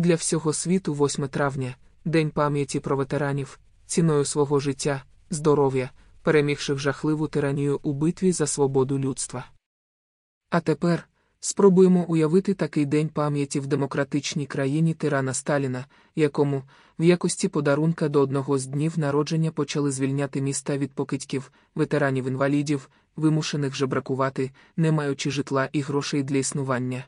Для всього світу 8 травня, День пам'яті про ветеранів, ціною свого життя, здоров'я, перемігших жахливу тиранію у битві за свободу людства. А тепер спробуємо уявити такий день пам'яті в демократичній країні тирана Сталіна, якому, в якості подарунка до одного з днів народження почали звільняти міста від покидьків, ветеранів інвалідів, вимушених жебракувати, не маючи житла і грошей для існування.